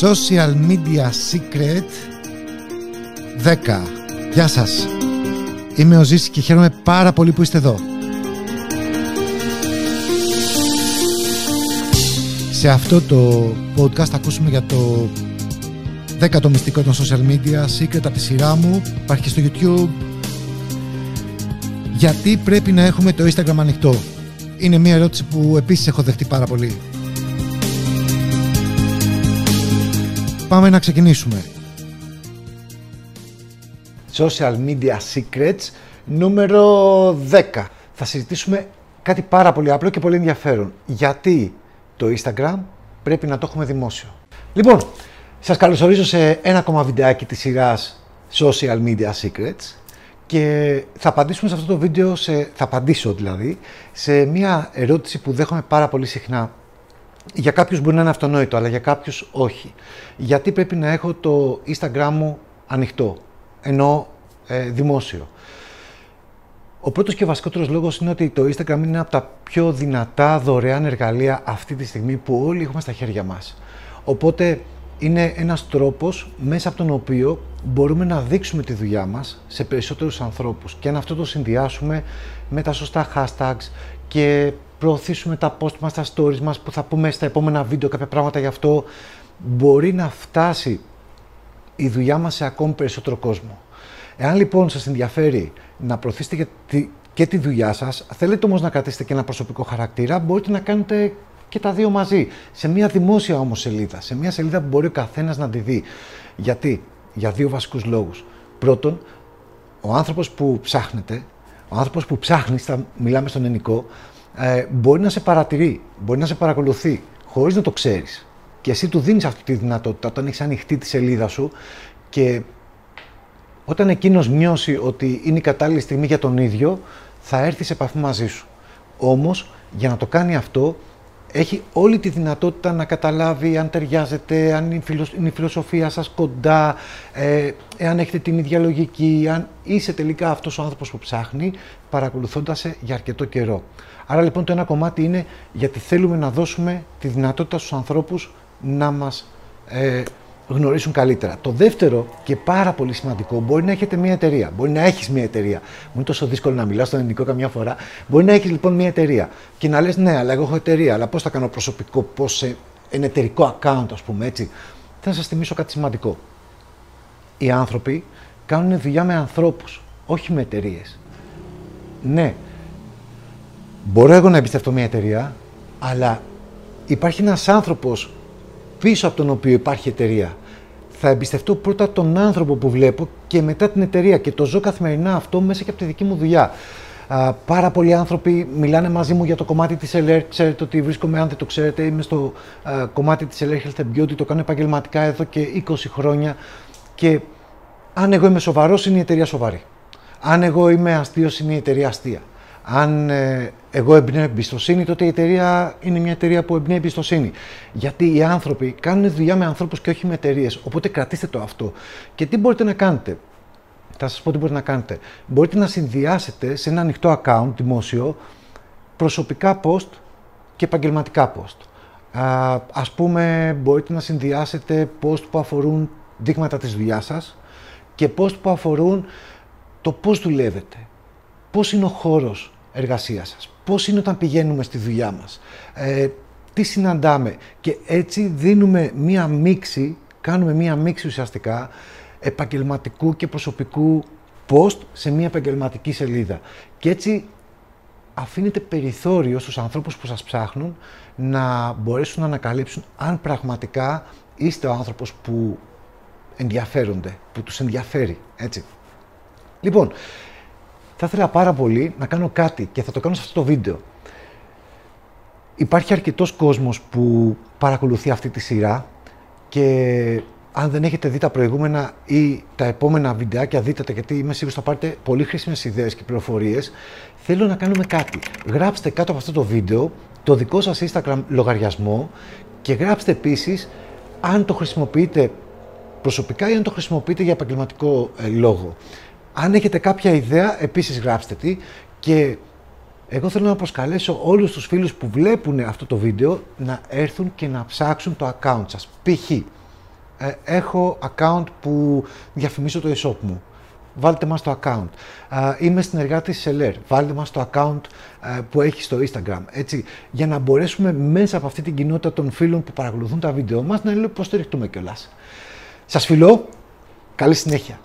Social Media Secret 10 Γεια σας. Είμαι ο Ζήσης και χαίρομαι πάρα πολύ που είστε εδώ. Σε αυτό το podcast θα ακούσουμε για το 10ο μυστικό των social media secret από τη σειρά μου. Υπάρχει και στο YouTube. Γιατί πρέπει να έχουμε το Instagram ανοιχτό; Είναι μια ερώτηση που επίσης έχω δεχτεί πάρα πολύ Πάμε να ξεκινήσουμε. Social Media Secrets νούμερο 10. Θα συζητήσουμε κάτι πάρα πολύ απλό και πολύ ενδιαφέρον. Γιατί το Instagram πρέπει να το έχουμε δημόσιο. Λοιπόν, σας καλωσορίζω σε ένα ακόμα βιντεάκι της σειράς Social Media Secrets και θα απαντήσουμε σε αυτό το βίντεο, σε, θα απαντήσω δηλαδή, σε μια ερώτηση που δέχομαι πάρα πολύ συχνά για κάποιους μπορεί να είναι αυτονόητο, αλλά για κάποιους όχι. Γιατί πρέπει να έχω το Instagram μου ανοιχτό, ενώ ε, δημόσιο. Ο πρώτος και βασικότερος λόγος είναι ότι το Instagram είναι από τα πιο δυνατά δωρεάν εργαλεία αυτή τη στιγμή που όλοι έχουμε στα χέρια μας. Οπότε είναι ένας τρόπος μέσα από τον οποίο μπορούμε να δείξουμε τη δουλειά μας σε περισσότερους ανθρώπους και αν αυτό το συνδυάσουμε με τα σωστά hashtags και προωθήσουμε τα post μας, τα stories μας που θα πούμε στα επόμενα βίντεο κάποια πράγματα γι' αυτό μπορεί να φτάσει η δουλειά μας σε ακόμη περισσότερο κόσμο. Εάν λοιπόν σας ενδιαφέρει να προωθήσετε και τη δουλειά σας, θέλετε όμως να κρατήσετε και ένα προσωπικό χαρακτήρα, μπορείτε να κάνετε και τα δύο μαζί. Σε μια δημόσια όμως σελίδα, σε μια σελίδα που μπορεί ο καθένας να τη δει. Γιατί, για δύο βασικούς λόγους. Πρώτον, ο άνθρωπος που ψάχνετε, ο άνθρωπος που ψάχνει, θα μιλάμε στον ελληνικό, ε, μπορεί να σε παρατηρεί, μπορεί να σε παρακολουθεί χωρίς να το ξέρεις. Και εσύ του δίνεις αυτή τη δυνατότητα όταν έχεις ανοιχτεί τη σελίδα σου και όταν εκείνος νιώσει ότι είναι η κατάλληλη στιγμή για τον ίδιο, θα έρθει σε επαφή μαζί σου. Όμως, για να το κάνει αυτό, έχει όλη τη δυνατότητα να καταλάβει αν ταιριάζεται, αν είναι η φιλοσοφία σας κοντά, ε, εάν έχετε την ίδια λογική, αν είσαι τελικά αυτός ο άνθρωπος που ψάχνει, παρακολουθώντας σε για αρκετό καιρό. Άρα λοιπόν το ένα κομμάτι είναι γιατί θέλουμε να δώσουμε τη δυνατότητα στους ανθρώπους να μας ε, γνωρίσουν καλύτερα. Το δεύτερο και πάρα πολύ σημαντικό, μπορεί να έχετε μια εταιρεία, μπορεί να έχεις μια εταιρεία. Μου είναι τόσο δύσκολο να μιλάω στον ελληνικό καμιά φορά. Μπορεί να έχεις λοιπόν μια εταιρεία και να λες: Ναι, αλλά εγώ έχω εταιρεία, αλλά πώς θα κάνω προσωπικό, πώς σε ένα εταιρικό account, ας πούμε έτσι. Θα σας θυμίσω κάτι σημαντικό. Οι άνθρωποι κάνουν δουλειά με ανθρώπους, όχι με εταιρείες. Ναι, μπορώ εγώ να εμπιστευτώ μια εταιρεία, αλλά υπάρχει ένας άνθρωπος πίσω από τον οποίο υπάρχει εταιρεία. Θα εμπιστευτώ πρώτα τον άνθρωπο που βλέπω και μετά την εταιρεία και το ζω καθημερινά αυτό μέσα και από τη δική μου δουλειά. Α, πάρα πολλοί άνθρωποι μιλάνε μαζί μου για το κομμάτι της LR. Ξέρετε ότι βρίσκομαι, αν δεν το ξέρετε, είμαι στο α, κομμάτι της LR Health and Beauty. Το κάνω επαγγελματικά εδώ και 20 χρόνια. Και αν εγώ είμαι σοβαρός, είναι η εταιρεία σοβαρή. Αν εγώ είμαι αστείος, είναι η εταιρεία αστεία. Αν ε, εγώ εμπνέω εμπιστοσύνη, τότε η εταιρεία είναι μια εταιρεία που εμπνέει εμπιστοσύνη. Γιατί οι άνθρωποι κάνουν δουλειά με ανθρώπους και όχι με εταιρείες. Οπότε κρατήστε το αυτό. Και τι μπορείτε να κάνετε; Θα σας πω τι μπορείτε να κάνετε. Μπορείτε να συνδυάσετε σε ένα ανοιχτό account δημόσιο προσωπικά post και επαγγελματικά post. Α ας πούμε, μπορείτε να συνδυάσετε post που αφορούν δείγματα της δουλειάς σας και post που αφορούν το πώς δουλεύετε, πώς είναι ο χώρος εργασία σας. Πώς είναι όταν πηγαίνουμε στη δουλειά μας; Ε, τι συναντάμε; Και έτσι δίνουμε μία μίξη, κάνουμε μία μίξη ουσιαστικά επαγγελματικού και προσωπικού post σε μία επαγγελματική σελίδα. Και έτσι αφήνετε περιθώριο στους ανθρώπους που σας ψάχνουν να μπορέσουν να ανακαλύψουν αν πραγματικά είστε ο άνθρωπος που ενδιαφέρονται, που τους ενδιαφέρει, έτσι. Λοιπόν, θα ήθελα πάρα πολύ να κάνω κάτι και θα το κάνω σε αυτό το βίντεο. Υπάρχει αρκετός κόσμος που παρακολουθεί αυτή τη σειρά και αν δεν έχετε δει τα προηγούμενα ή τα επόμενα βιντεάκια, δείτε τα γιατί είμαι σίγουρος θα πάρετε πολύ χρήσιμες ιδέες και πληροφορίες. Θέλω να κάνουμε κάτι. Γράψτε κάτω από αυτό το βίντεο το δικό σας Instagram λογαριασμό και γράψτε επίσης αν το χρησιμοποιείτε προσωπικά ή αν το χρησιμοποιείτε για επαγγελματικό ε, λόγο. Αν έχετε κάποια ιδέα, επίσης γράψτε τη και Εγώ θέλω να προσκαλέσω όλους τους φίλους που βλέπουν αυτό το βίντεο να έρθουν και να ψάξουν το account σας. Π.χ. Ε, έχω account που διαφημίσω το e-shop μου. Βάλτε μας το account. Ε, είμαι συνεργάτης Seller. Βάλτε μας το account ε, που έχει στο Instagram. Έτσι, για να μπορέσουμε μέσα από αυτή την κοινότητα των φίλων που παρακολουθούν τα βίντεο μας να υποστηριχτούμε κιόλας. Σας φιλώ. Καλή συνέχεια.